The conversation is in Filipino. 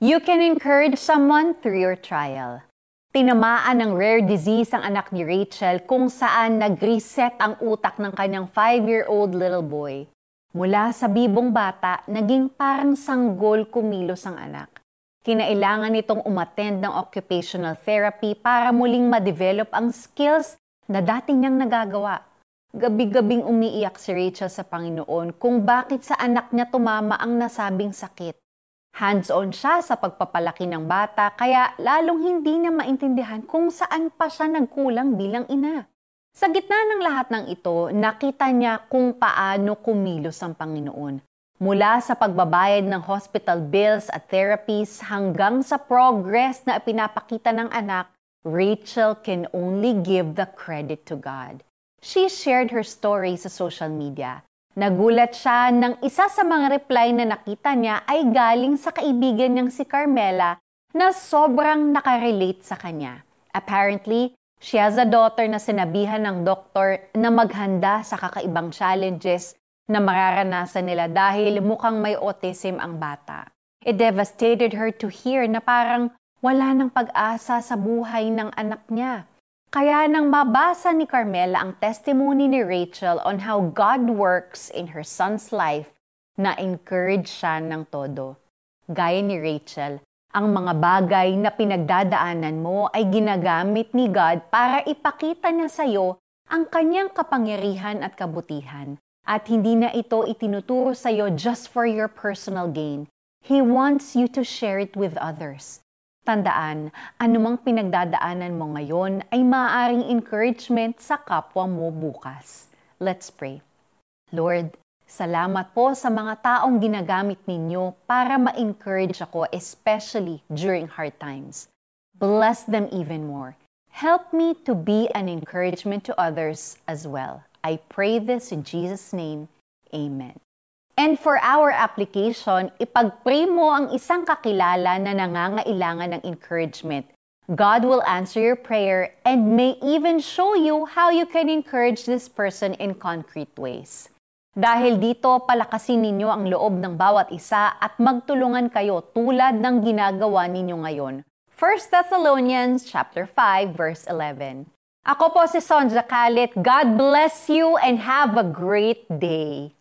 You can encourage someone through your trial. Tinamaan ng rare disease ang anak ni Rachel kung saan nag-reset ang utak ng kanyang 5-year-old little boy. Mula sa bibong bata, naging parang sanggol kumilos ang anak. Kinailangan nitong umattend ng occupational therapy para muling ma-develop ang skills na dating niyang nagagawa. Gabi-gabing umiiyak si Rachel sa Panginoon kung bakit sa anak niya tumama ang nasabing sakit. Hands-on siya sa pagpapalaki ng bata kaya lalong hindi niya maintindihan kung saan pa siya nagkulang bilang ina. Sa gitna ng lahat ng ito, nakita niya kung paano kumilos ang Panginoon. Mula sa pagbabayad ng hospital bills at therapies hanggang sa progress na ipinapakita ng anak, Rachel can only give the credit to God. She shared her story sa social media Nagulat siya nang isa sa mga reply na nakita niya ay galing sa kaibigan niyang si Carmela na sobrang nakarelate sa kanya. Apparently, she has a daughter na sinabihan ng doktor na maghanda sa kakaibang challenges na mararanasan nila dahil mukhang may autism ang bata. It devastated her to hear na parang wala ng pag-asa sa buhay ng anak niya. Kaya nang mabasa ni Carmela ang testimony ni Rachel on how God works in her son's life, na-encourage siya ng todo. Gaya ni Rachel, ang mga bagay na pinagdadaanan mo ay ginagamit ni God para ipakita niya sa iyo ang kanyang kapangyarihan at kabutihan. At hindi na ito itinuturo sa iyo just for your personal gain. He wants you to share it with others. Tandaan, anumang pinagdadaanan mo ngayon ay maaaring encouragement sa kapwa mo bukas. Let's pray. Lord, salamat po sa mga taong ginagamit ninyo para ma-encourage ako especially during hard times. Bless them even more. Help me to be an encouragement to others as well. I pray this in Jesus' name. Amen. And for our application, ipag-pray mo ang isang kakilala na nangangailangan ng encouragement. God will answer your prayer and may even show you how you can encourage this person in concrete ways. Dahil dito, palakasin ninyo ang loob ng bawat isa at magtulungan kayo tulad ng ginagawa ninyo ngayon. 1 Thessalonians chapter 5 verse 11. Ako po si Sonja Kalit. God bless you and have a great day.